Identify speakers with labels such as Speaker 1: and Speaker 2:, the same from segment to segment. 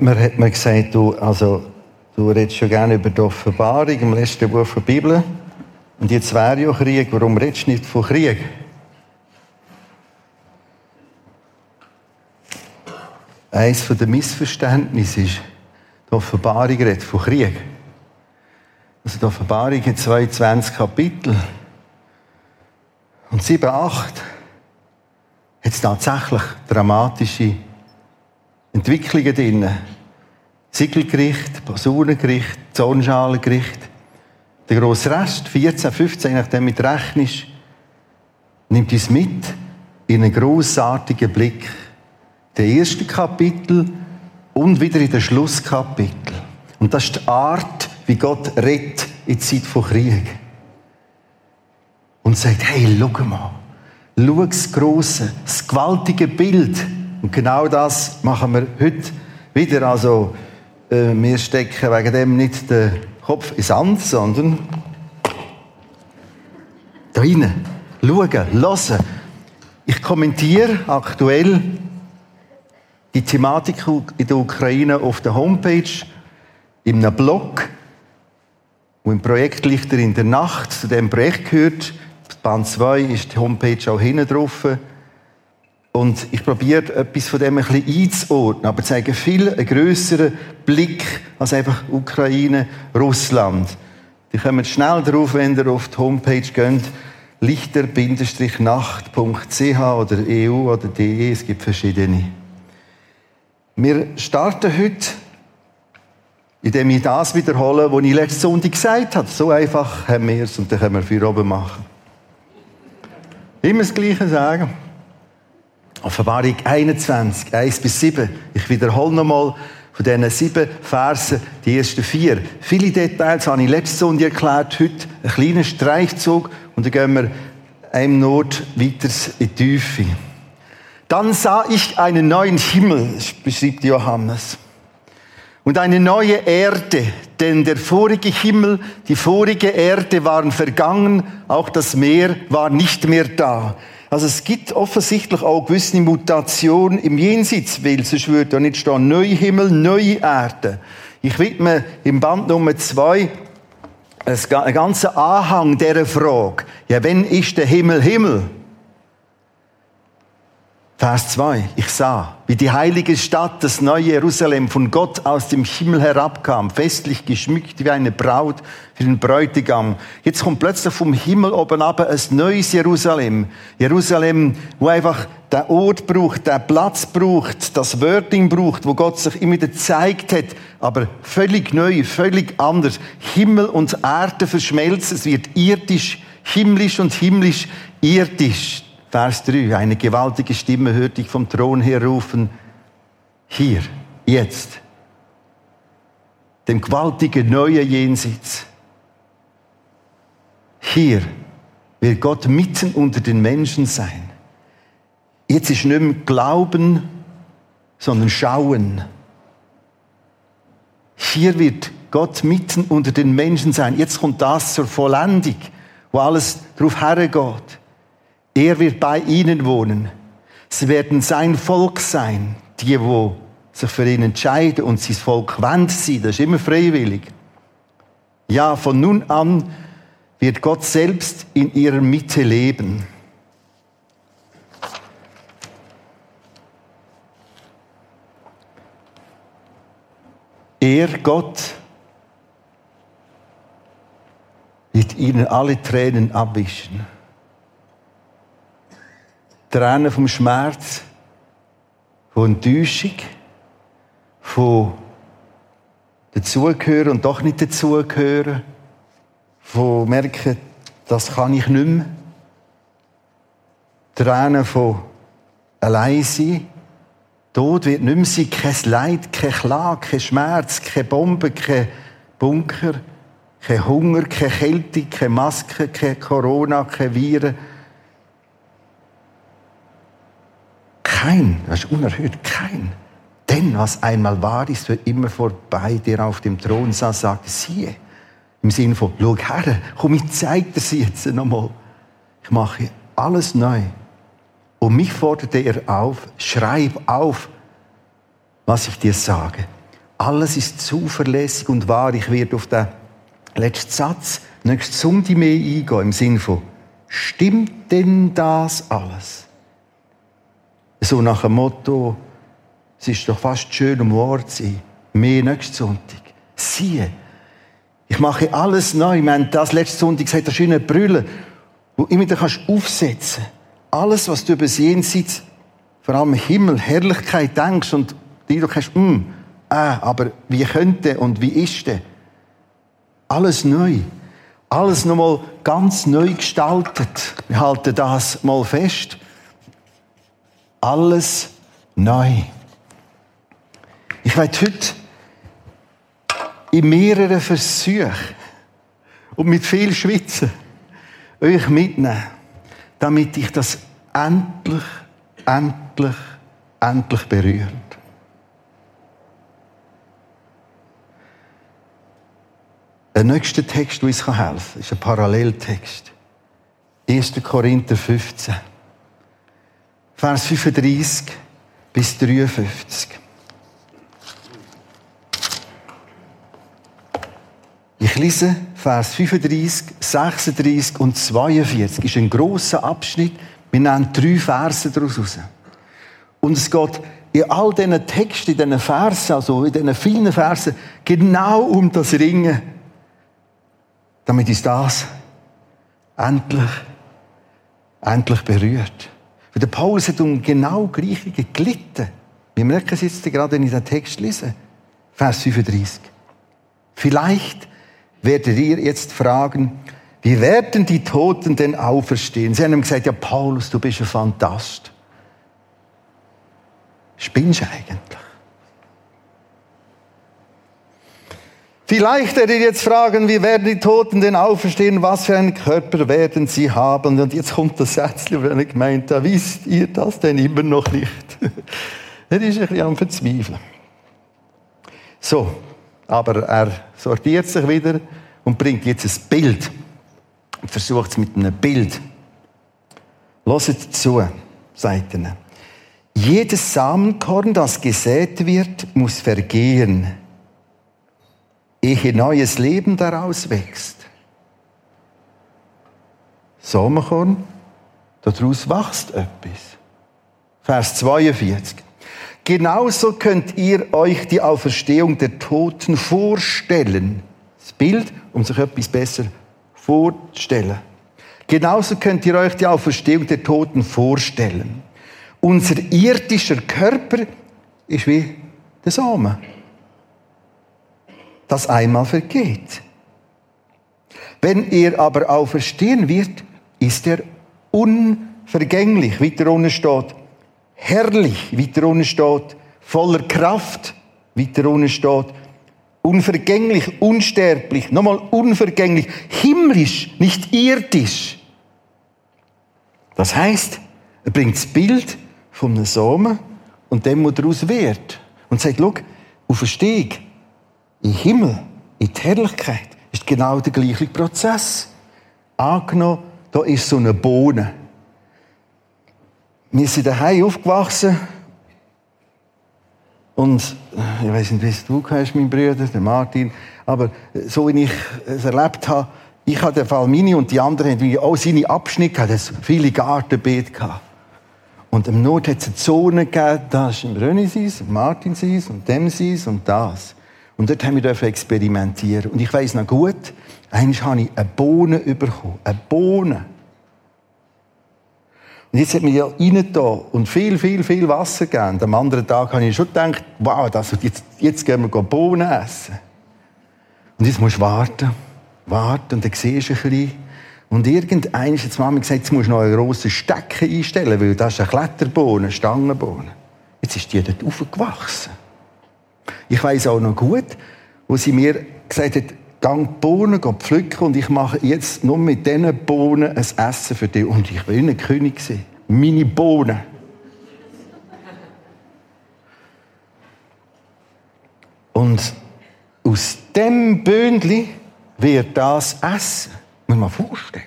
Speaker 1: Jemand hat mir gesagt, du, also, du redest schon gerne über die Offenbarung im letzten Buch der Bibel. Und jetzt wäre ja Krieg. Warum redest du nicht von Krieg? Eines der Missverständnisse ist, die Offenbarung redet von Krieg. Also die Offenbarung hat 22 Kapitel. Und 7, 8 hat es tatsächlich dramatische Entwicklungen drin. Siegelgericht, Basunengericht, Zornschalengericht. Der grosse Rest, 14, 15, nachdem mit rechnest, nimmt uns mit in einen grossartigen Blick. Der erste Kapitel und wieder in den Schlusskapitel. Und das ist die Art, wie Gott redet in Zeit von Krieg. Und sagt, hey, schau mal, schau das grosse, das gewaltige Bild. Und genau das machen wir heute wieder. Also, äh, wir stecken wegen dem nicht den Kopf ins Sand, sondern da rein. Schauen, hören. Ich kommentiere aktuell die Thematik in der Ukraine auf der Homepage, in einem Blog, wo im Projekt Lichter in der Nacht zu dem Projekt gehört. Band 2 ist die Homepage auch hinten drauf. Und ich probiere etwas von dem ein bisschen einzuordnen, aber zeige viel einen grösseren Blick als einfach Ukraine, Russland. Die kommen schnell drauf, wenn ihr auf die Homepage geht, lichter-nacht.ch oder EU oder DE, es gibt verschiedene. Wir starten heute, indem ich das wiederhole, was ich letzte Sonntag gesagt habe. So einfach haben wir es und dann können wir für oben machen. Immer das Gleiche sagen. Offenbarung 21, 1 bis 7. Ich wiederhole nochmal von diesen sieben Versen die ersten vier. Viele Details habe ich letzte Sonntag erklärt, heute ein kleiner Streichzug und dann gehen wir einem Not weiter in die Tiefe. Dann sah ich einen neuen Himmel, beschreibt Johannes, und eine neue Erde, denn der vorige Himmel, die vorige Erde waren vergangen, auch das Meer war nicht mehr da. Also es gibt offensichtlich auch gewisse Mutationen im Jenseits, weil sonst würde ja nicht stehen, neue Himmel, neue Erde. Ich widme im Band Nummer zwei einen ganzen Anhang dieser Frage. Ja, wenn ist der Himmel Himmel? Vers 2. Ich sah, wie die heilige Stadt, das neue Jerusalem, von Gott aus dem Himmel herabkam, festlich geschmückt wie eine Braut für den Bräutigam. Jetzt kommt plötzlich vom Himmel oben ab ein neues Jerusalem. Jerusalem, wo einfach der Ort braucht, der Platz braucht, das Wording braucht, wo Gott sich immer wieder gezeigt hat, aber völlig neu, völlig anders. Himmel und Erde verschmelzen, es wird irdisch, himmlisch und himmlisch irdisch. Vers 3, eine gewaltige Stimme hörte ich vom Thron her rufen, hier, jetzt, dem gewaltigen neuen Jenseits. Hier wird Gott mitten unter den Menschen sein. Jetzt ist nicht mehr Glauben, sondern Schauen. Hier wird Gott mitten unter den Menschen sein. Jetzt kommt das zur Vollendung, wo alles darauf hergeht. Er wird bei ihnen wohnen. Sie werden sein Volk sein, die, wo sich für ihn entscheiden und sein Volk wendet sie. Das ist immer freiwillig. Ja, von nun an wird Gott selbst in ihrer Mitte leben. Er, Gott, wird ihnen alle Tränen abwischen. Tränen vom Schmerz, von Enttäuschung, von dazugehören und doch nicht dazugehören, von merken, das kann ich nicht mehr. Tränen von allein sein. Tod wird nicht mehr sein, kein Leid, kein Klage, kein Schmerz, keine Bombe, kein Bunker, kein Hunger, keine Kälte, keine Maske, kein Corona, keine Viren Kein, das ist unerhört, kein. Denn was einmal war, ist wird immer vorbei, der auf dem Thron saß, sagte, siehe. Im Sinne von, schau her, komm, ich zeig dir sie jetzt nochmal. Ich mache alles neu. Und mich forderte er auf, schreib auf, was ich dir sage. Alles ist zuverlässig und wahr. Ich werde auf den letzten Satz nächsten Sonntag mehr eingehen, im Sinne von, stimmt denn das alles? So nach dem Motto, es ist doch fast schön, um wahr zu sein. Mehr nächsten Sonntag. Siehe, ich mache alles neu. Wir haben das letzten Sonntag gesagt, das schöne Brüllen, wo immer du kannst aufsetzen. Alles, was du über das Jenseits, vor allem Himmel, Herrlichkeit denkst und die du hast, mm, äh, aber wie könnte und wie ist denn? Alles neu. Alles nochmal ganz neu gestaltet. Wir halten das mal fest. Alles neu. Ich werde heute in mehreren Versuchen und mit viel Schwitzen euch mitnehmen, damit ich das endlich, endlich, endlich berührt. Der nächste Text, der uns helfen kann, ist ein Paralleltext. 1. Korinther 15, Vers 35 bis 53. Ich lese Vers 35, 36 und 42. Das ist ein großer Abschnitt. Wir nehmen drei Verse daraus raus. Und es geht in all diesen Texten, in diesen Versen, also in diesen vielen Versen, genau um das Ringen, damit uns das endlich, endlich berührt. Weil der Paulus hat um genau gleiche gelitten. Wir merken es jetzt gerade, wenn ich den Text lese. Vers 35. Vielleicht werdet ihr jetzt fragen, wie werden die Toten denn auferstehen? Sie haben ihm gesagt, ja Paulus, du bist ein Fantast. Spinnst eigentlich? Vielleicht werdet ihr jetzt fragen, wie werden die Toten denn auferstehen? Was für einen Körper werden sie haben? Und jetzt kommt das Sätzchen, wo er gemeint da wisst ihr das denn immer noch nicht? er ist ein bisschen am Verzweifeln. So, aber er sortiert sich wieder und bringt jetzt ein Bild. Und versucht es mit einem Bild. Hört zu, sagt er. Jedes Samenkorn, das gesät wird, muss vergehen, ehe neues Leben daraus wächst. Samenkorn, daraus wächst etwas. Vers 42. Genauso könnt ihr euch die Auferstehung der Toten vorstellen. Das Bild, um sich etwas besser vorzustellen. Genauso könnt ihr euch die Auferstehung der Toten vorstellen. Unser irdischer Körper ist wie der Samen, das einmal vergeht. Wenn er aber auferstehen wird, ist er unvergänglich, wie der unten steht herrlich, wie da unten steht, voller Kraft, wie da unten steht, unvergänglich, unsterblich, nochmal unvergänglich, himmlisch, nicht irdisch. Das heißt, er bringt das Bild von einem Samen und dem, was daraus wird. Und sagt, schau, Auferstehung im Himmel, in die Herrlichkeit, ist genau der gleiche Prozess. Angenommen, da ist so eine Bohne. Wir sind daheim aufgewachsen. Und äh, ich weiß nicht, wie es du hast, mein Bruder, der Martin, aber so wie ich es erlebt habe, ich hatte den Fall Mini und die anderen hatten auch seine Abschnitte gehabt, es viele Gartenbeete gehabt. Und im Nord hat es eine Zone gegeben, da ist im Rönisis, Martin Sis und dem Sis und das. Und dort haben wir experimentieren. Und ich weiß noch gut, eigentlich habe ich eine Bohne bekommen. Eine Bohne. Und jetzt hat man ja reingetan und viel, viel, viel Wasser gegeben. Am anderen Tag habe ich schon gedacht, wow, das, jetzt, jetzt gehen wir Bohnen essen. Und jetzt musst du warten, warten und dann siehst du ein bisschen. Und irgendein ist jetzt Mama gesagt, jetzt musst du noch einen grossen Stecken einstellen, weil das ist eine Kletterbohne, eine Stangenbohne. Jetzt ist die dort aufgewachsen. Ich weiß auch noch gut, wo sie mir gesagt hat, gang Bohnen pflücken und ich mache jetzt nur mit diesen Bohnen ein Essen für dich. Und ich will nicht König sein. Meine Bohnen. Und aus dem Bündli wird das Essen. Muss man vorstellen.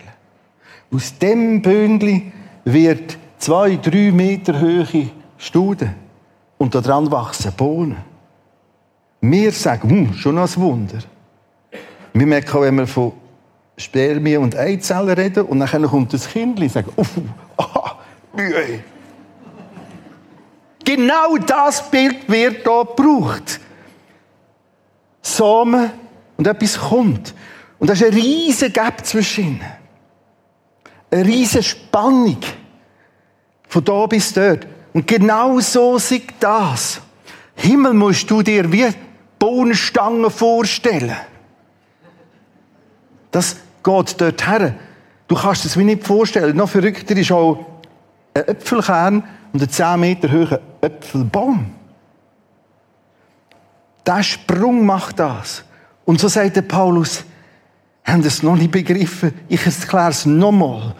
Speaker 1: Aus dem Bündli wird zwei, drei Meter hohe Studen. Und daran wachsen Bohnen. Wir sagen, hm, schon ein Wunder. Wir merken auch, wenn wir von Spermien und Eizellen reden und dann kommt das Kind und sagt, uff, aha, Mühe. Genau das Bild wird hier gebraucht. Samen und etwas kommt. Und da ist ein riesen Gap zwischen ihnen. Eine riesige Spannung. Von da bis dort. Und genau so sieht das. Himmel musst du dir wie Bohnenstangen vorstellen. Das geht dort her. Du kannst es mir nicht vorstellen. Noch verrückter ist auch ein Äpfelkern und ein 10 Meter hoher Äpfelbaum. Der Sprung macht das. Und so sagt der Paulus, haben es noch nicht begriffen. Ich erkläre es nochmal.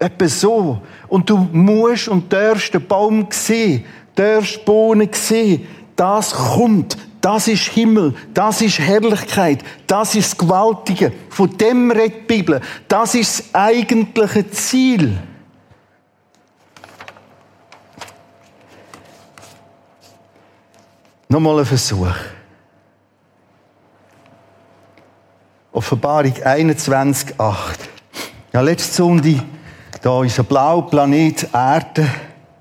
Speaker 1: Etwa so. Und du musst und darfst den Baum sehen, darfst Bohnen sehen. Das kommt. Das ist Himmel. Das ist Herrlichkeit. Das ist das Gewaltige. Von dem redet die Bibel. Das ist das eigentliche Ziel. Nochmal ein Versuch. Offenbarung 21, 8. Ja, letzte Sonde, da unser blauer Planet Erde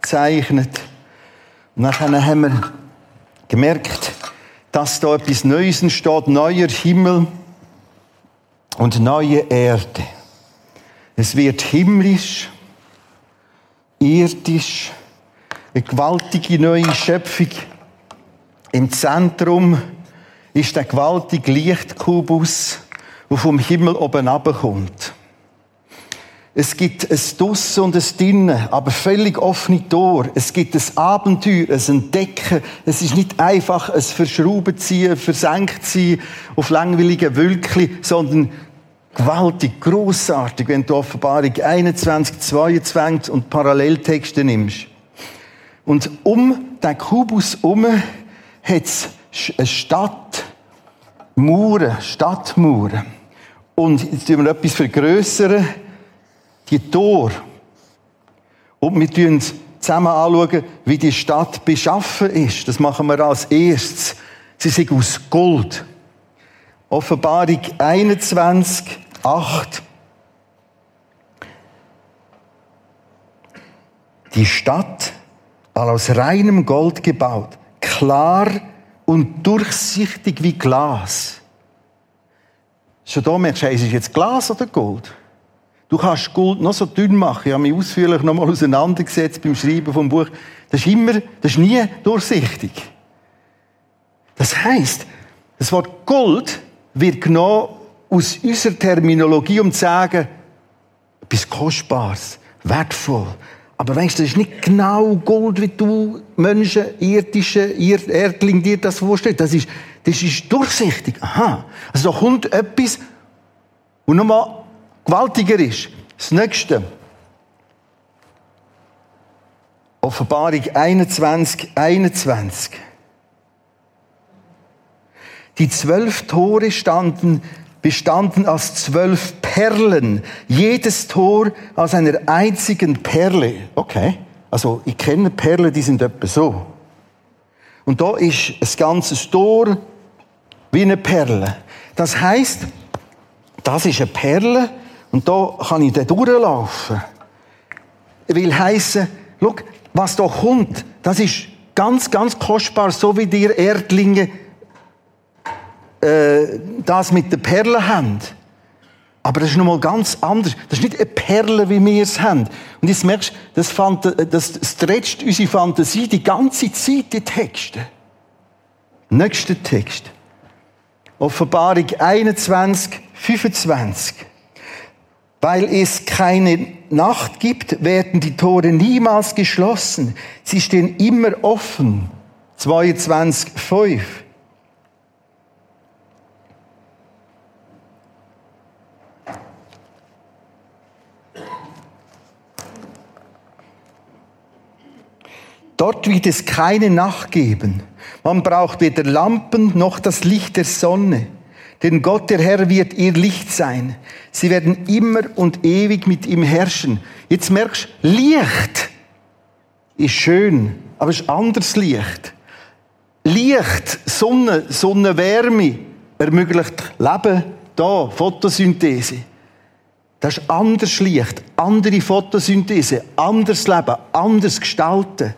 Speaker 1: gezeichnet. Und dann haben wir gemerkt, dass da etwas Neues entsteht, neuer Himmel und neue Erde. Es wird himmlisch, irdisch, eine gewaltige neue Schöpfung. Im Zentrum ist der gewaltige Lichtkubus, der vom Himmel oben kommt. Es gibt ein Dussen und ein Dinnen, aber völlig offene Tor. Es gibt ein Abenteuer, ein Entdecken. Es ist nicht einfach ein Verschrauben ziehen, versenkt sein auf langweiligen Wölkchen, sondern gewaltig, großartig, wenn du Offenbarung 21, 22 und Paralleltexte nimmst. Und um den Kubus herum hat es eine Stadt, Mauern, Stadtmauern. Und jetzt tun wir etwas vergrößern die Tor. Und wir schauen zusammen anschauen, wie die Stadt beschaffen ist. Das machen wir als erstes. Sie sind aus Gold. Offenbarung 21, 8. Die Stadt war aus reinem Gold gebaut, klar und durchsichtig wie Glas. Schon da merkst du, ist es jetzt Glas oder Gold? Du kannst Gold noch so dünn machen. Ich habe mich ausführlich nochmal auseinandergesetzt beim Schreiben vom Buch. Das ist immer, das ist nie durchsichtig. Das heißt, das Wort Gold wird genommen aus unserer Terminologie, um zu sagen, etwas Kostbares, wertvoll. Aber weißt du, das ist nicht genau Gold, wie du Menschen, irdische Erdling dir das vorstellst. Das ist, das ist durchsichtig. Aha. Also da kommt etwas, und nochmal gewaltiger ist. Das nächste. Offenbarung 21, 21. Die zwölf Tore standen, bestanden aus zwölf Perlen. Jedes Tor aus einer einzigen Perle. Okay. Also, ich kenne Perlen, die sind etwa so. Und da ist ein ganzes Tor wie eine Perle. Das heißt, das ist eine Perle, und da kann ich dann durchlaufen. Will heissen, schau, was da kommt, das ist ganz, ganz kostbar, so wie dir Erdlinge äh, das mit den Perlen haben. Aber das ist nochmal ganz anders. Das ist nicht eine Perle, wie wir es haben. Und jetzt merkst du, das, fand, das stretcht unsere Fantasie die ganze Zeit, die Texte. Nächster Text. Offenbarung 21, 25. Weil es keine Nacht gibt, werden die Tore niemals geschlossen. Sie stehen immer offen. 22,5. Dort wird es keine Nacht geben. Man braucht weder Lampen noch das Licht der Sonne. Denn Gott, der Herr, wird ihr Licht sein. Sie werden immer und ewig mit ihm herrschen. Jetzt merkst du, Licht ist schön, aber es ist anderes Licht. Licht, Sonne, Sonnenwärme ermöglicht Leben da, Photosynthese. Das ist anders Licht, andere Photosynthese, anderes Leben, anders gestalten.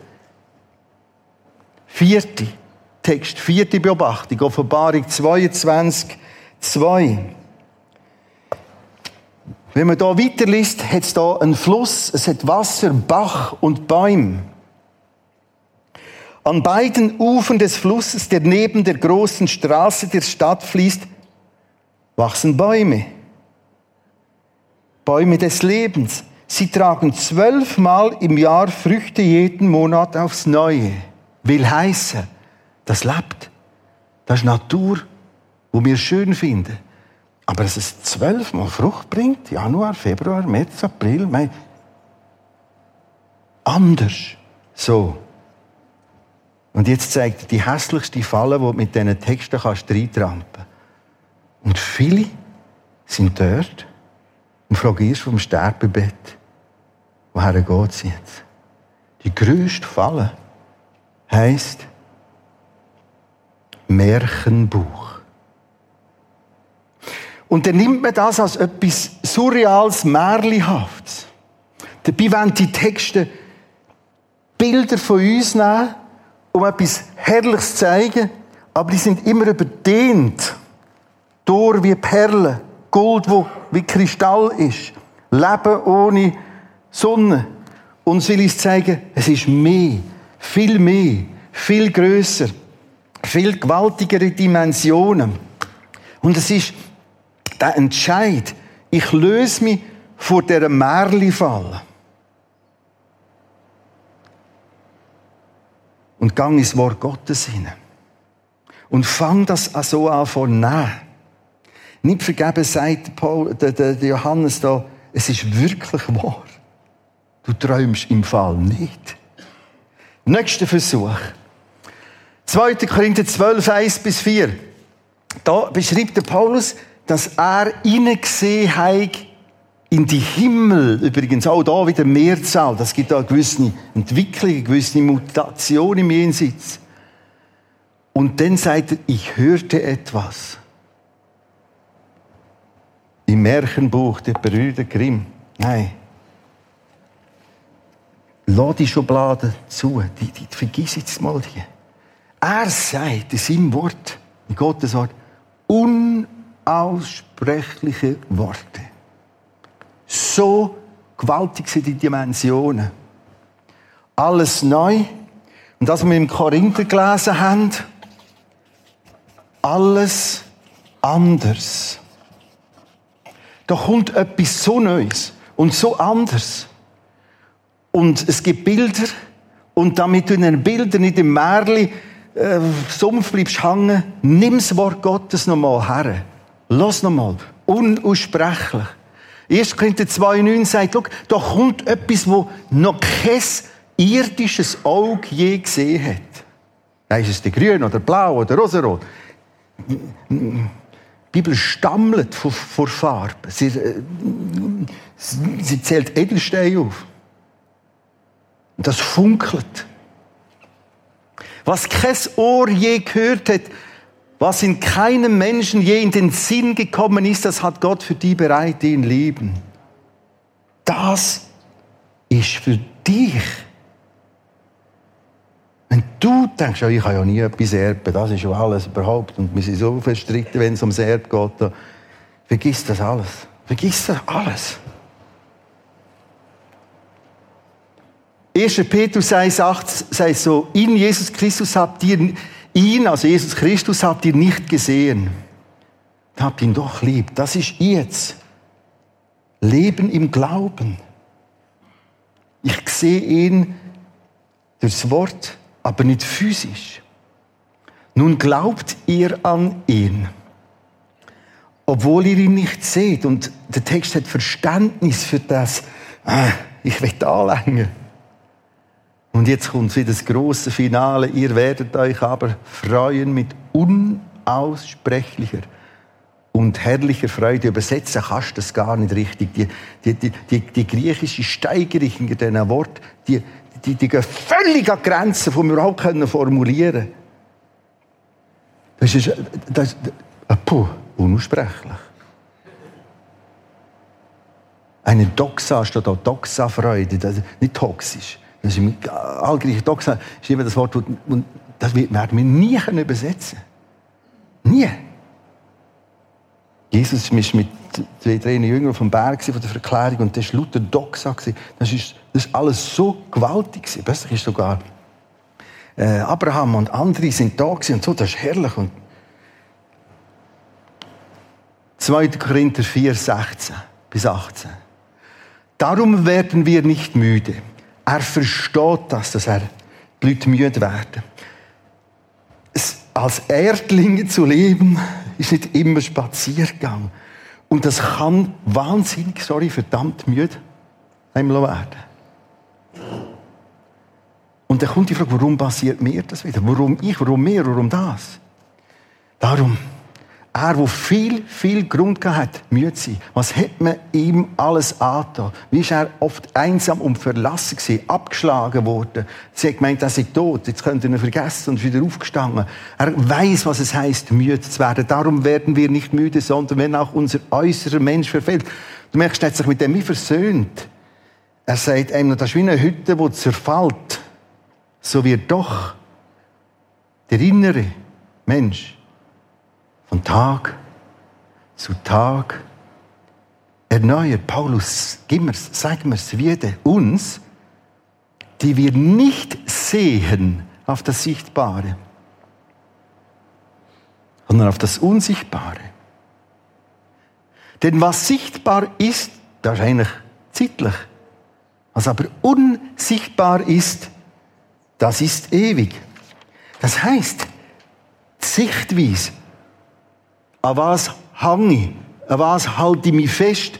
Speaker 1: Vierte Text, vierte Beobachtung, Offenbarung 22, 2. Wenn man da weiterliest, hat es da einen Fluss, es hat Wasser, Bach und Bäume. An beiden Ufern des Flusses, der neben der großen Straße der Stadt fließt, wachsen Bäume. Bäume des Lebens. Sie tragen zwölfmal im Jahr Früchte jeden Monat aufs Neue. Will heißen, das lebt. Das ist Natur, wo wir schön finden. Aber dass es zwölfmal Frucht bringt, Januar, Februar, März, April, Mai, anders. So. Und jetzt zeigt er die hässlichste Falle, die du mit diesen Texten kannst reintrampen Und viele sind dort und fragen erst vom Sterbebett, woher geht es jetzt? Die größte Falle heisst Märchenbuch. Und dann nimmt man das als etwas Surreales, Märlihaftes. Dabei wollen die Texte Bilder von uns nehmen, um etwas Herrliches zu zeigen, aber die sind immer überdehnt. Tor wie Perlen, Gold, wo wie Kristall ist, Leben ohne Sonne. Uns will uns zeigen, es ist mehr, viel mehr, viel größer, viel gewaltigere Dimensionen. Und es ist der Entscheid, ich löse mich vor dieser Märli-Fall. Und gang ins Wort Gottes hinein. Und fang das auch so an von nehmen. Nicht vergeben sagt Paul, der, der, der Johannes da, es ist wirklich wahr. Du träumst im Fall nicht. Nächster Versuch. 2. Korinther 12, 1 bis 4. Da beschreibt der Paulus, dass er hineingesehen hat in die Himmel. Übrigens auch da wieder Mehrzahl. Das gibt da gewisse Entwicklung, eine gewisse Mutation im Jenseits. Und dann sagt er, ich hörte etwas. Im Märchenbuch der Brüder Grimm. Nein. Lass die Schublade zu. Die, die, vergiss jetzt mal die. Er sagt in seinem Wort, in Gottes Wort, unaussprechliche Worte. So gewaltig sind die Dimensionen. Alles neu. Und das, was wir im Korinther gelesen haben, alles anders. Da kommt etwas so Neues und so anders. Und es gibt Bilder, und damit du in den Bildern nicht im Märli äh, Sumpf bleibst hängen, nimm das Wort Gottes nochmal her. Lass nochmal. Unaussprechlich. 1. Korinther 2,9 sagt, schau, da kommt etwas, wo noch kein irdisches Auge je gesehen hat. Da ist es der grün oder blau oder rosarot. Die Bibel stammelt vor, vor Farbe. Sie, äh, sie zählt Edelsteine auf. Das funkelt. Was kein Ohr je gehört hat, was in keinem Menschen je in den Sinn gekommen ist, das hat Gott für die bereit, die ihn lieben. Das ist für dich. Wenn du denkst, oh, ich habe ja nie etwas erben, das ist ja alles überhaupt, und wir sind so verstritten, wenn es ums Erb geht, vergiss das alles. Vergiss das alles. 1. Petrus 1,8 sagt so, in Jesus Christus habt ihr, ihn, also Jesus Christus, habt ihr nicht gesehen. Habt ihn doch lieb. Das ist jetzt. Leben im Glauben. Ich sehe ihn durchs Wort, aber nicht physisch. Nun glaubt ihr an ihn, obwohl ihr ihn nicht seht. Und der Text hat Verständnis für das. Ah, ich will anlängen. Und jetzt kommt wieder das große Finale. Ihr werdet euch aber freuen mit unaussprechlicher und herrlicher Freude. Übersetzen kannst du das gar nicht richtig. Die, die, die, die, die griechische Steigerung in diesen Wort, die, die, die gehen völlig an Grenzen, die wir überhaupt formulieren können. Das ist, das, das, puh, unaussprechlich. Eine Doxa steht auch Doxa-Freude, ist nicht toxisch. Das ist im Allgriechisch Doxa ist immer das Wort, und das werden wir nie übersetzen Nie. Jesus war mit zwei, drei Jüngern auf dem Berg von der Verklärung und das war lauter Doxa. Das ist, ist alles so gewaltig. Plötzlich ist sogar äh, Abraham und andere sind da und so, das ist herrlich. Und 2. Korinther 4, 16 bis 18. Darum werden wir nicht müde. Er versteht das, dass er die Leute müde werden. Als Erdlinge zu leben, ist nicht immer Spaziergang. Und das kann wahnsinnig, sorry, verdammt müde einmal werden. Und dann kommt die Frage, warum passiert mir das wieder? Warum ich, warum mir, warum das? Darum, er, der viel, viel Grund hat, müde zu sein. Was hat man ihm alles angetan? Wie ist er oft einsam und verlassen gewesen, abgeschlagen worden? Sie hat gemeint, er sei tot, jetzt könnte er ihn vergessen und ist wieder aufgestanden. Er weiß, was es heißt, müde zu werden. Darum werden wir nicht müde, sondern wenn auch unser äußerer Mensch verfehlt. Du merkst, er hat sich mit dem wie versöhnt. Er sagt einem, das ist wie eine Hütte, die zerfällt. So wird doch der innere Mensch von Tag zu Tag erneuert. Paulus, gib mir's, sag mir's wieder, uns, die wir nicht sehen auf das Sichtbare, sondern auf das Unsichtbare. Denn was sichtbar ist, das ist zeitlich. Was aber unsichtbar ist, das ist ewig. Das heißt, Sichtweise an was hänge ich? An was halte ich mich fest?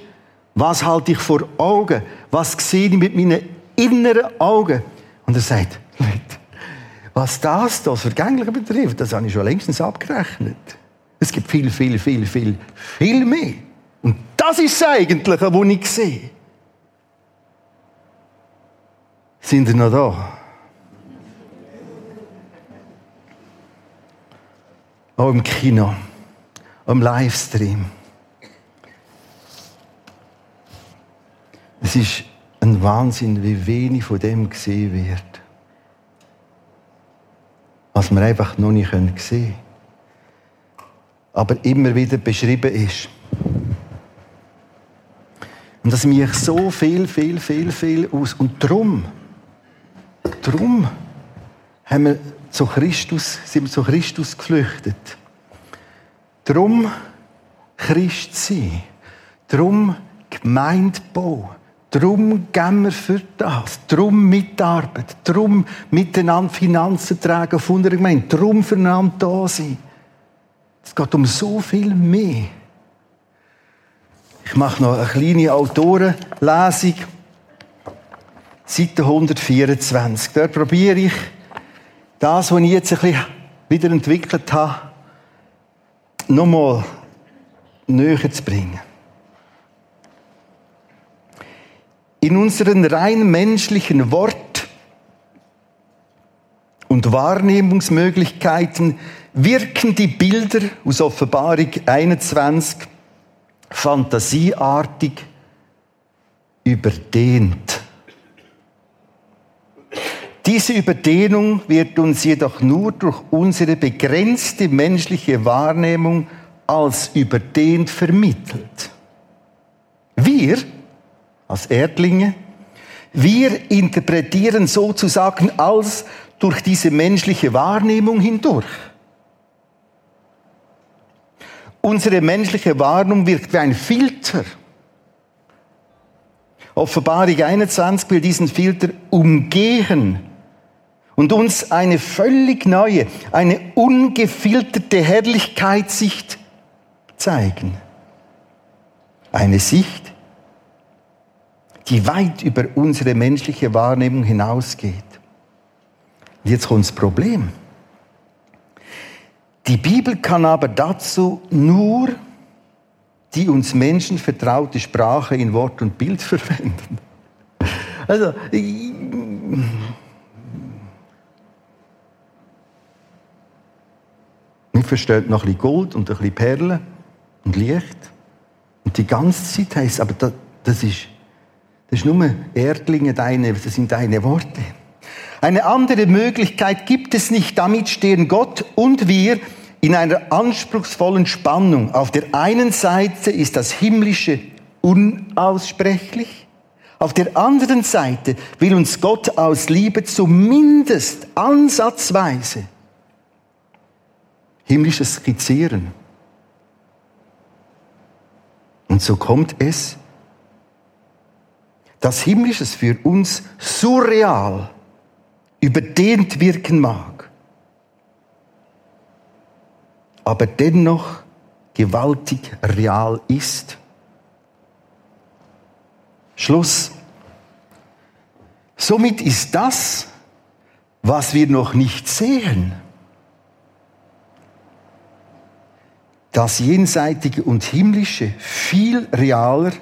Speaker 1: Was halte ich vor Augen? Was sehe ich mit meinen inneren Augen? Und er sagt, was das, das Vergängliche betrifft, das habe ich schon längstens abgerechnet. Es gibt viel, viel, viel, viel, viel mehr. Und das ist das Eigentliche, was ich sehe. Sind ihr noch da? Auch im Kino am Livestream. Es ist ein Wahnsinn, wie wenig von dem gesehen wird. Was wir einfach noch nicht sehen können. Aber immer wieder beschrieben ist. Und das mich so viel, viel, viel, viel aus. Und darum, darum haben wir zu Christus, sind wir zu Christus geflüchtet. Darum Christ sein. Darum Gemeindebau. Darum gehen wir für das. Darum Mitarbeit. Darum miteinander Finanzen tragen von der Gemeinde. Darum füreinander da sein. Es geht um so viel mehr. Ich mache noch eine kleine Autorenlesung. Seite 124. Dort probiere ich das, was ich jetzt ein bisschen wieder entwickelt habe, nochmal näher zu bringen. In unseren rein menschlichen Wort- und Wahrnehmungsmöglichkeiten wirken die Bilder aus Offenbarung 21 fantasieartig überdehnt. Diese Überdehnung wird uns jedoch nur durch unsere begrenzte menschliche Wahrnehmung als überdehnt vermittelt. Wir, als Erdlinge, wir interpretieren sozusagen alles durch diese menschliche Wahrnehmung hindurch. Unsere menschliche Wahrnehmung wirkt wie ein Filter. Offenbarung 21 will diesen Filter umgehen und uns eine völlig neue, eine ungefilterte Herrlichkeitssicht zeigen. Eine Sicht, die weit über unsere menschliche Wahrnehmung hinausgeht. Und jetzt kommt das Problem. Die Bibel kann aber dazu nur die uns Menschen vertraute Sprache in Wort und Bild verwenden. Also, wir versteht noch ein bisschen Gold und ein bisschen Perlen und Licht. Und die ganze Zeit heisst aber das, das ist, das ist nur Erdlinge, deine, das sind deine Worte. Eine andere Möglichkeit gibt es nicht. Damit stehen Gott und wir in einer anspruchsvollen Spannung. Auf der einen Seite ist das Himmlische unaussprechlich. Auf der anderen Seite will uns Gott aus Liebe zumindest ansatzweise himmlisches skizzieren. Und so kommt es, dass Himmlisches für uns surreal überdehnt wirken mag, aber dennoch gewaltig real ist. Schluss. Somit ist das, was wir noch nicht sehen, das Jenseitige und Himmlische viel realer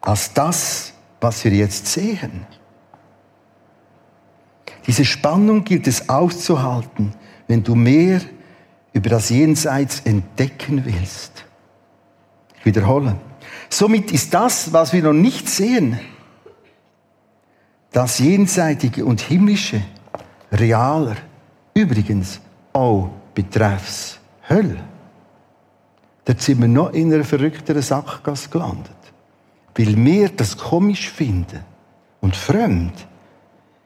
Speaker 1: als das, was wir jetzt sehen. Diese Spannung gilt es auszuhalten, wenn du mehr über das Jenseits entdecken willst. Ich wiederhole. Somit ist das, was wir noch nicht sehen, das Jenseitige und Himmlische, realer. Übrigens auch betreffs Hölle. Da sind wir noch in einer verrückteren Sackgasse gelandet. Weil wir das komisch finden und fremd,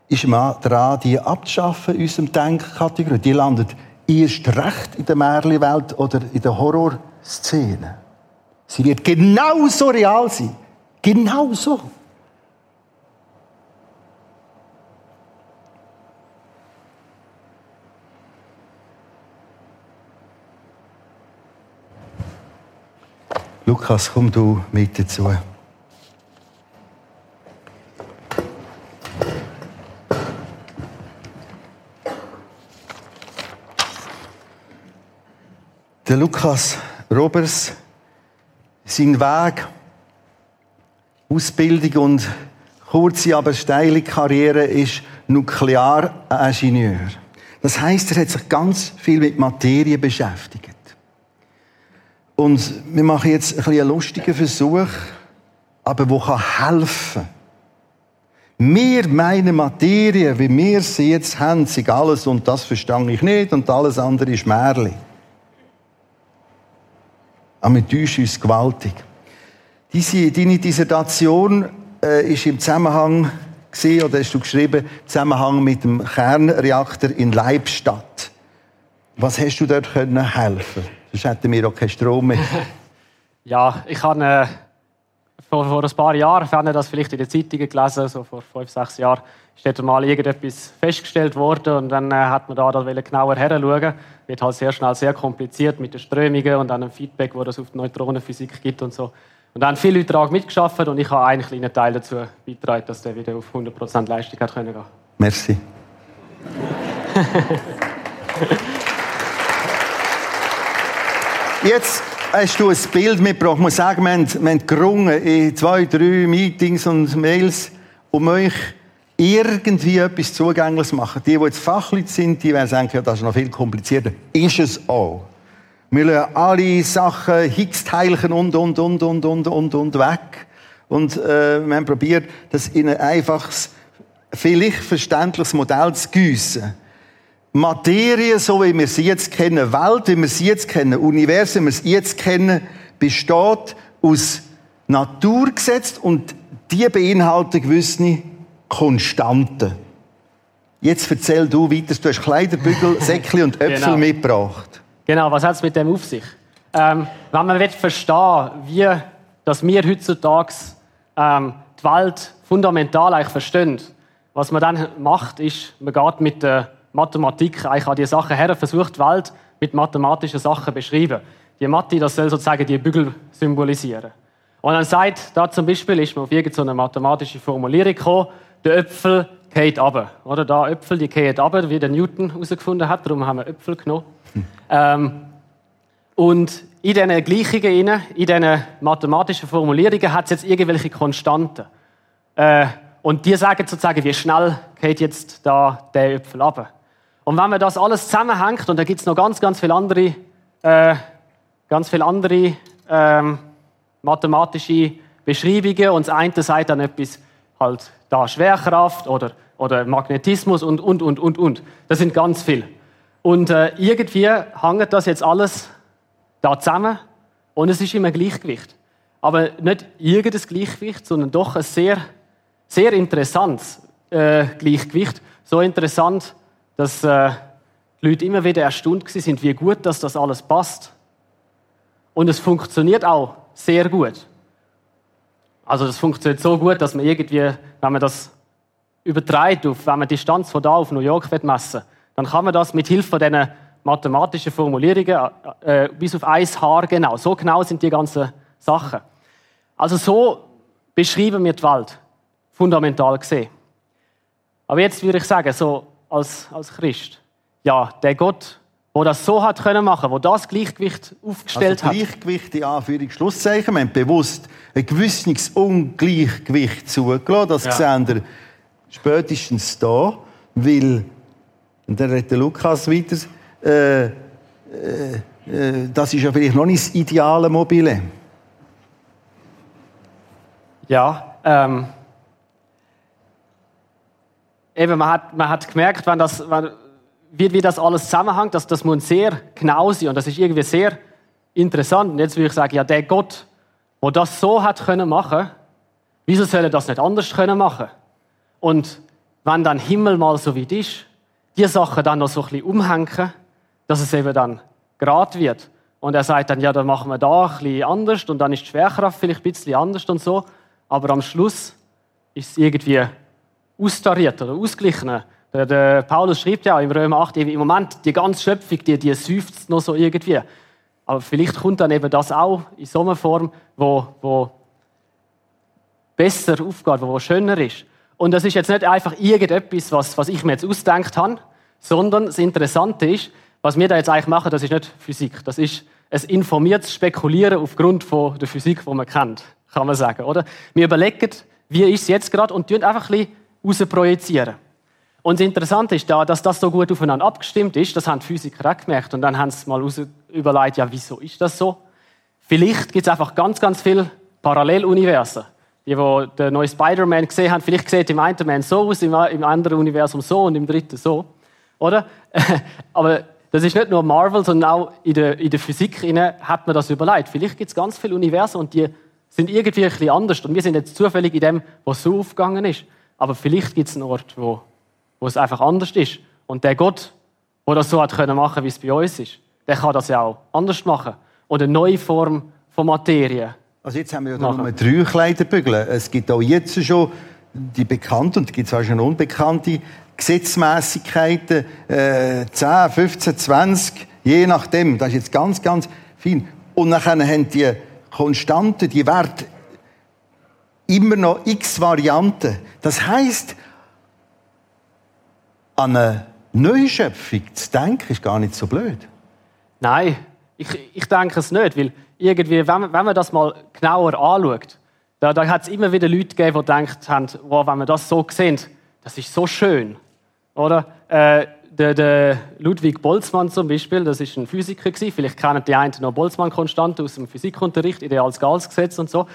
Speaker 1: ist man daran, die abzuschaffen in unserem Denkkategorie. Die landet erst recht in der Märchenwelt oder in der Horrorszene. Sie wird genauso real sein. Genauso. Lukas, komm du mit dazu. Der Lukas Roberts, sein Weg, Ausbildung und kurze, aber steile Karriere ist Nuklearingenieur. Das heißt, er hat sich ganz viel mit Materie beschäftigt. Und wir machen jetzt ein einen lustigen Versuch, aber wo kann helfen. Wir meinen Materie, wie wir sie jetzt haben, sind alles und das verstehe ich nicht und alles andere ist Märchen. Aber wir täuschen uns gewaltig. Diese, deine Dissertation äh, ist im Zusammenhang gesehen, oder hast du geschrieben, Zusammenhang mit dem Kernreaktor in Leibstadt. Was hast du dort können helfen? Sonst hätten wir auch keinen Strom mehr.
Speaker 2: ja, ich habe äh, vor, vor ein paar Jahren, wenn das vielleicht in den Zeitungen gelesen, so vor fünf, sechs Jahren, ist dort mal irgendetwas festgestellt worden und dann äh, hat man da, da genauer heranschauen. Wird halt sehr schnell sehr kompliziert mit den Strömungen und dann einem Feedback, wo das auf die Neutronenphysik gibt und so. Und dann haben viele Leute daran mitgeschafft und ich habe einen kleinen Teil dazu beigetragen, dass der wieder auf 100% Leistung hat können gehen.
Speaker 1: Merci. Jetzt hast du ein Bild mitgebracht. Ich muss sagen, wir haben, gerungen in zwei, drei Meetings und Mails, um euch irgendwie etwas Zugängliches zu machen. Die, die jetzt Fachleute sind, die werden sagen, ja, das ist noch viel komplizierter. Ist es auch. Wir lassen alle Sachen, Higgs-Teilchen und, und, und, und, und, und, und weg. Und äh, wir haben probiert, das in ein einfaches, vielleicht verständliches Modell zu gießen. Materie, so wie wir sie jetzt kennen, Welt, wie wir sie jetzt kennen, Universum, wie wir sie jetzt kennen, besteht aus Naturgesetzen und die beinhalten gewisse Konstanten. Jetzt erzähl du weiter. Du hast Kleiderbügel, Säckchen und Äpfel genau. mitgebracht.
Speaker 2: Genau, was hat es mit dem auf sich? Ähm, wenn man verstehen wie dass wir heutzutage ähm, die Welt fundamental eigentlich verstehen, was man dann macht, ist, man geht mit der Mathematik eigentlich an die Sachen her, versucht die Welt mit mathematischen Sachen zu beschreiben. Die Mathe, das soll sozusagen die Bügel symbolisieren. Und dann sagt, da zum Beispiel ist man auf irgendeine mathematische Formulierung gekommen, der Äpfel geht runter. Oder da Äpfel, die gehen runter, wie der Newton herausgefunden hat, darum haben wir Äpfel genommen. Hm. Ähm, und in diesen Gleichungen, in diesen mathematischen Formulierungen hat es jetzt irgendwelche Konstanten. Äh, und die sagen sozusagen, wie schnell geht jetzt da der Äpfel runter. Und wenn man das alles zusammenhängt, und da gibt es noch ganz, ganz viele andere, äh, ganz viele andere ähm, mathematische Beschreibungen, und das eine sagt dann etwas, halt da Schwerkraft oder, oder Magnetismus und, und, und, und, und. Das sind ganz viele. Und äh, irgendwie hängt das jetzt alles da zusammen und es ist immer Gleichgewicht. Aber nicht irgendein Gleichgewicht, sondern doch ein sehr, sehr interessantes äh, Gleichgewicht. So interessant, dass äh, die Leute immer wieder erstaunt sind, wie gut dass das alles passt. Und es funktioniert auch sehr gut. Also das funktioniert so gut, dass man irgendwie, wenn man das übertreibt, wenn man die Distanz von da auf New York messen dann kann man das mit Hilfe von diesen mathematischen Formulierungen äh, bis auf ein Haar genau. So genau sind die ganzen Sachen. Also so beschreiben wir die Welt, fundamental gesehen. Aber jetzt würde ich sagen, so als, als Christ, ja, der Gott, wo das so hat können machen, wo das Gleichgewicht aufgestellt
Speaker 1: also Gleichgewicht in Anführungs Schlusszeichen. Wir haben bewusst ein gewisses Ungleichgewicht zugelassen. Das ja. sehen wir spätestens da, weil, und dann redet Lukas weiter, äh, äh, äh, das ist ja vielleicht noch nicht das ideale Mobile.
Speaker 2: Ja, ähm, eben, man hat, man hat gemerkt, wenn das, wenn, wie, wie das alles zusammenhängt, dass das muss sehr genau sein und das ist irgendwie sehr interessant. Und jetzt würde ich sagen, ja, der Gott, der das so hat können machen, wieso soll er das nicht anders können machen? Und wenn dann Himmel mal so weit ist, die Sachen dann noch so ein bisschen umhängen, dass es eben dann gerade wird. Und er sagt dann, ja, dann machen wir da ein bisschen anders und dann ist die Schwerkraft vielleicht ein bisschen anders und so. Aber am Schluss ist es irgendwie austariert oder ausgeglichen. Der, der, Paulus schreibt ja im Römer 8, im Moment, die ganze Schöpfung, die, die seufzt noch so irgendwie. Aber vielleicht kommt dann eben das auch in so einer Form, wo, wo besser aufgeht, wo schöner ist. Und das ist jetzt nicht einfach irgendetwas, was, was ich mir jetzt ausgedacht habe, sondern das Interessante ist, was wir da jetzt eigentlich machen, das ist nicht Physik. Das ist ein informiertes Spekulieren aufgrund von der Physik, die man kennt, kann man sagen, oder? Wir überlegen, wie ist es jetzt gerade und tun einfach ein bisschen projizieren. Und das Interessante ist da, dass das so gut aufeinander abgestimmt ist, das haben die Physiker auch gemerkt und dann haben sie mal überlegt, ja, wieso ist das so? Vielleicht gibt es einfach ganz, ganz viele Paralleluniversen. Die, die den neuen Spider-Man gesehen haben, vielleicht sieht im einen Man so aus, im anderen Universum so und im dritten so. Oder? Aber das ist nicht nur Marvel, sondern auch in der, in der Physik hat man das überlegt. Vielleicht gibt es ganz viele Universen und die sind irgendwie ein bisschen anders. Und wir sind jetzt zufällig in dem, was so aufgegangen ist. Aber vielleicht gibt es einen Ort, wo wo es einfach anders ist. Und der Gott, der das so hat können machen, wie es bei uns ist, der kann das ja auch anders machen. Oder eine neue Form von Materie.
Speaker 1: Also jetzt haben wir ja nur drei Kleiderbügel. Es gibt auch jetzt schon die bekannten und es gibt auch schon unbekannte Gesetzmäßigkeiten, äh, 10, 15, 20, je nachdem. Das ist jetzt ganz, ganz fein. Und dann haben die Konstanten, die Werte immer noch x Varianten. Das heißt, an eine Neuschöpfung zu denken, ist gar nicht so blöd.
Speaker 2: Nein, ich, ich denke es nicht, weil irgendwie, wenn, wenn man das mal genauer anschaut, da, da hat es immer wieder Leute gegeben, die gedacht haben, wow, wenn wir das so sehen, das ist so schön. Oder? Äh, der, der, Ludwig Boltzmann zum Beispiel, das ist ein Physiker gewesen, vielleicht kennen die einen noch Boltzmann-Konstante aus dem Physikunterricht, Ideals-Gals-Gesetz und so.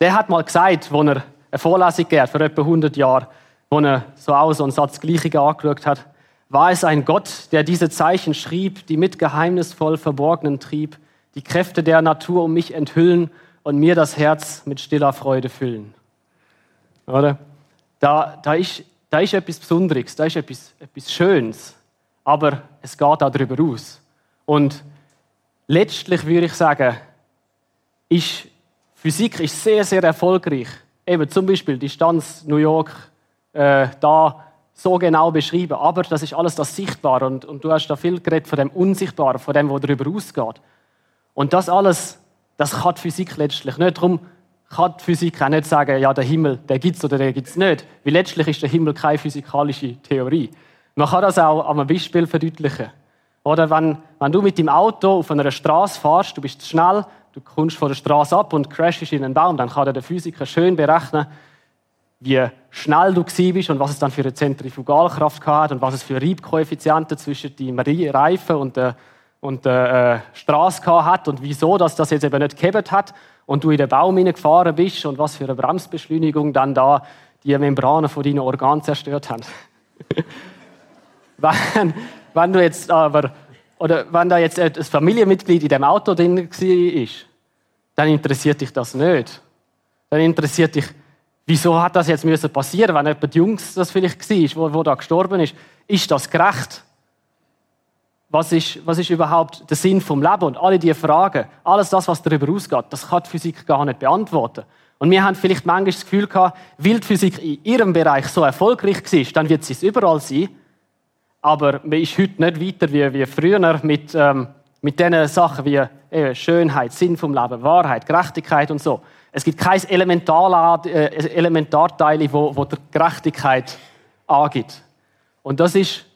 Speaker 2: Der hat mal gesagt, wo er eine Vorlesung hat, vor etwa 100 Jahren, wo er so aus und Satz Gleichige angeschaut hat, war es ein Gott, der diese Zeichen schrieb, die mit geheimnisvoll Verborgenen trieb, die Kräfte der Natur um mich enthüllen und mir das Herz mit stiller Freude füllen. Oder? Da, da, ist, da ist etwas Besonderes, da ist etwas, etwas Schönes, aber es geht darüber aus. Und letztlich würde ich sagen, ist Physik ist sehr, sehr erfolgreich. Eben zum Beispiel die Distanz New York äh, da so genau beschrieben. Aber das ist alles das Sichtbare. Und, und du hast da viel geredet von dem Unsichtbaren, von dem, was darüber ausgeht. Und das alles, das die Physik letztlich nicht. Darum kann die Physik auch nicht sagen, ja, der Himmel, der gibt es oder der gibt es nicht. Weil letztlich ist der Himmel keine physikalische Theorie. Man kann das auch an einem Beispiel verdeutlichen. Oder wenn, wenn du mit dem Auto auf einer Straße fährst, du bist zu schnell, du kommst von der Straße ab und crashst in einen Baum, dann kann der Physiker schön berechnen, wie schnell du bist und was es dann für eine Zentrifugalkraft hat und was es für Reibkoeffizienten zwischen dem Reifen und der, und der äh, Straße hat und wieso dass das jetzt eben nicht gehebt hat und du in den Baum gefahren bist und was für eine Bremsbeschleunigung dann da die Membranen von deinen Organen zerstört haben. wenn, wenn du jetzt aber oder wenn da jetzt ein Familienmitglied in dem Auto drin war, dann interessiert dich das nicht. Dann interessiert dich, wieso hat das jetzt müssen passieren, wenn jemand Jungs das vielleicht war, wo, wo da gestorben ist. Ist das gerecht? Was ist, was ist überhaupt der Sinn vom Leben? Und alle diese Fragen, alles das, was darüber ausgeht, das kann die Physik gar nicht beantworten. Und wir haben vielleicht manchmal das Gefühl gehabt, weil die Physik in ihrem Bereich so erfolgreich war, dann wird sie es überall sein. Aber man ist heute nicht weiter wie, wie früher mit, ähm, mit diesen Sachen wie äh, Schönheit, Sinn vom Leben, Wahrheit, Gerechtigkeit und so. Es gibt kein Elementar, äh, Elementarteil, wo, wo der Gerechtigkeit angibt. Und das ist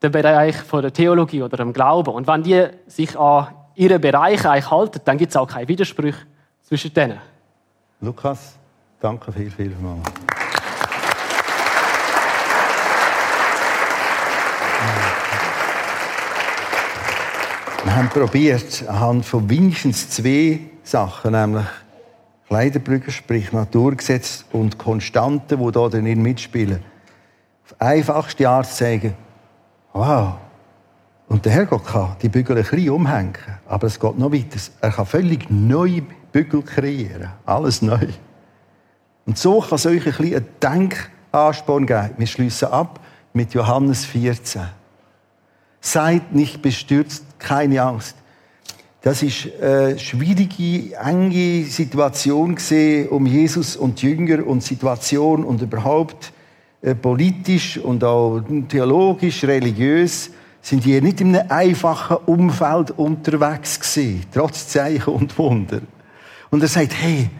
Speaker 2: der Bereich von der Theologie oder dem Glauben. Und wenn die sich an ihren Bereich halten, dann gibt es auch keine Widersprüche zwischen denen.
Speaker 1: Lukas, danke viel, viel mal. Haben probiert, anhand von wenigstens zwei Sachen, nämlich Kleiderbrücken, sprich Naturgesetz und Konstanten, die hier drin mitspielen, auf einfachste Art zu sagen, wow, und der Herrgott kann die Bügel ein bisschen umhängen, aber es geht noch weiter. Er kann völlig neue Bügel kreieren, alles neu. Und so kann es euch ein bisschen einen Denkansporn geben. Wir schließen ab mit Johannes 14. Seid nicht bestürzt, keine Angst. Das ist eine schwierige, enge Situation gesehen um Jesus und die Jünger und Situation und überhaupt äh, politisch und auch theologisch, religiös sind die nicht in einem einfachen Umfeld unterwegs gewesen, trotz Zeichen und Wunder. Und er sagt, hey,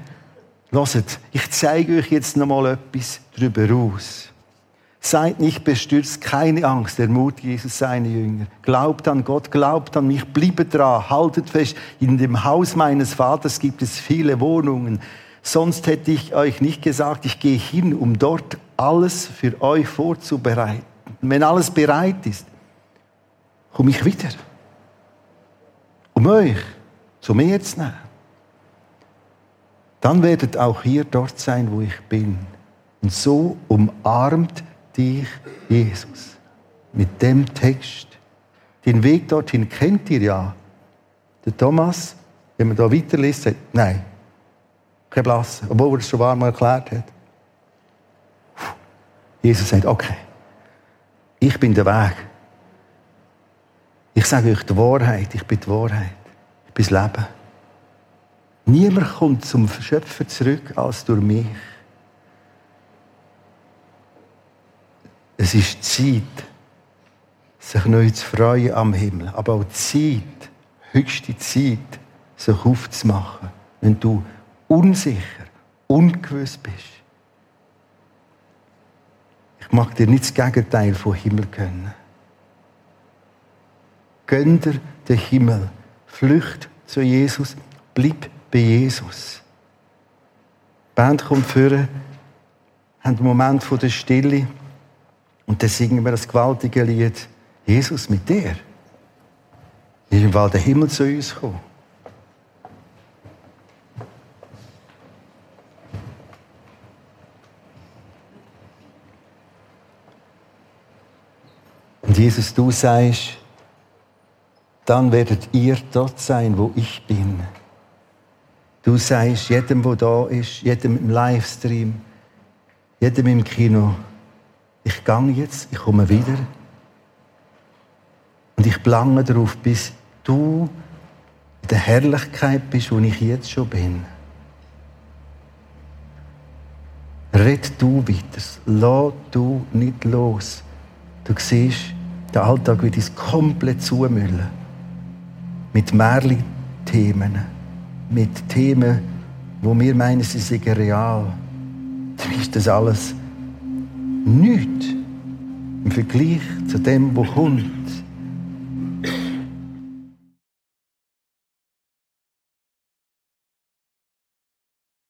Speaker 1: lasst, ich zeige euch jetzt noch mal etwas darüber aus. Seid nicht bestürzt, keine Angst, ermutigt Jesus seine Jünger. Glaubt an Gott, glaubt an mich, bleibt dran, haltet fest. In dem Haus meines Vaters gibt es viele Wohnungen. Sonst hätte ich euch nicht gesagt, ich gehe hin, um dort alles für euch vorzubereiten. wenn alles bereit ist, komme ich wieder. Um euch zu mir zu nehmen. Dann werdet auch ihr dort sein, wo ich bin. Und so umarmt dich, Jesus. Mit dem Text. Den Weg dorthin kennt ihr ja. Der Thomas, wenn man da weiterliest, sagt, nein, kein Blasse, obwohl er es schon einmal erklärt hat. Jesus sagt, okay, ich bin der Weg. Ich sage euch die Wahrheit, ich bin die Wahrheit. Ich bin das Leben. Niemand kommt zum Schöpfer zurück als durch mich. Es ist Zeit, sich neu zu freuen am Himmel. Aber auch Zeit, höchste Zeit, sich aufzumachen, wenn du unsicher, ungewiss bist. Ich mag dir nicht das Gegenteil vom Himmel gönnen. Gönn dir den Himmel. Flücht zu Jesus. Bleib bei Jesus. Die Band kommt vor, haben einen Moment der Stille. Und dann singen wir das gewaltige Lied, Jesus mit dir. Ist im Wald der Himmel zu uns gekommen. Und Jesus, du sagst, dann werdet ihr dort sein, wo ich bin. Du sagst jedem, wo da ist, jedem im Livestream, jedem im Kino, ich gehe jetzt, ich komme wieder. Und ich plange darauf, bis du in der Herrlichkeit bist, wo ich jetzt schon bin. Red du weiter. Lass du nicht los. Du siehst, der Alltag wird uns komplett zumüllen. Mit Märli-Themen. Mit Themen, wo wir meinen, sie seien real. Dann ist das alles nichts im Vergleich zu dem, was kommt.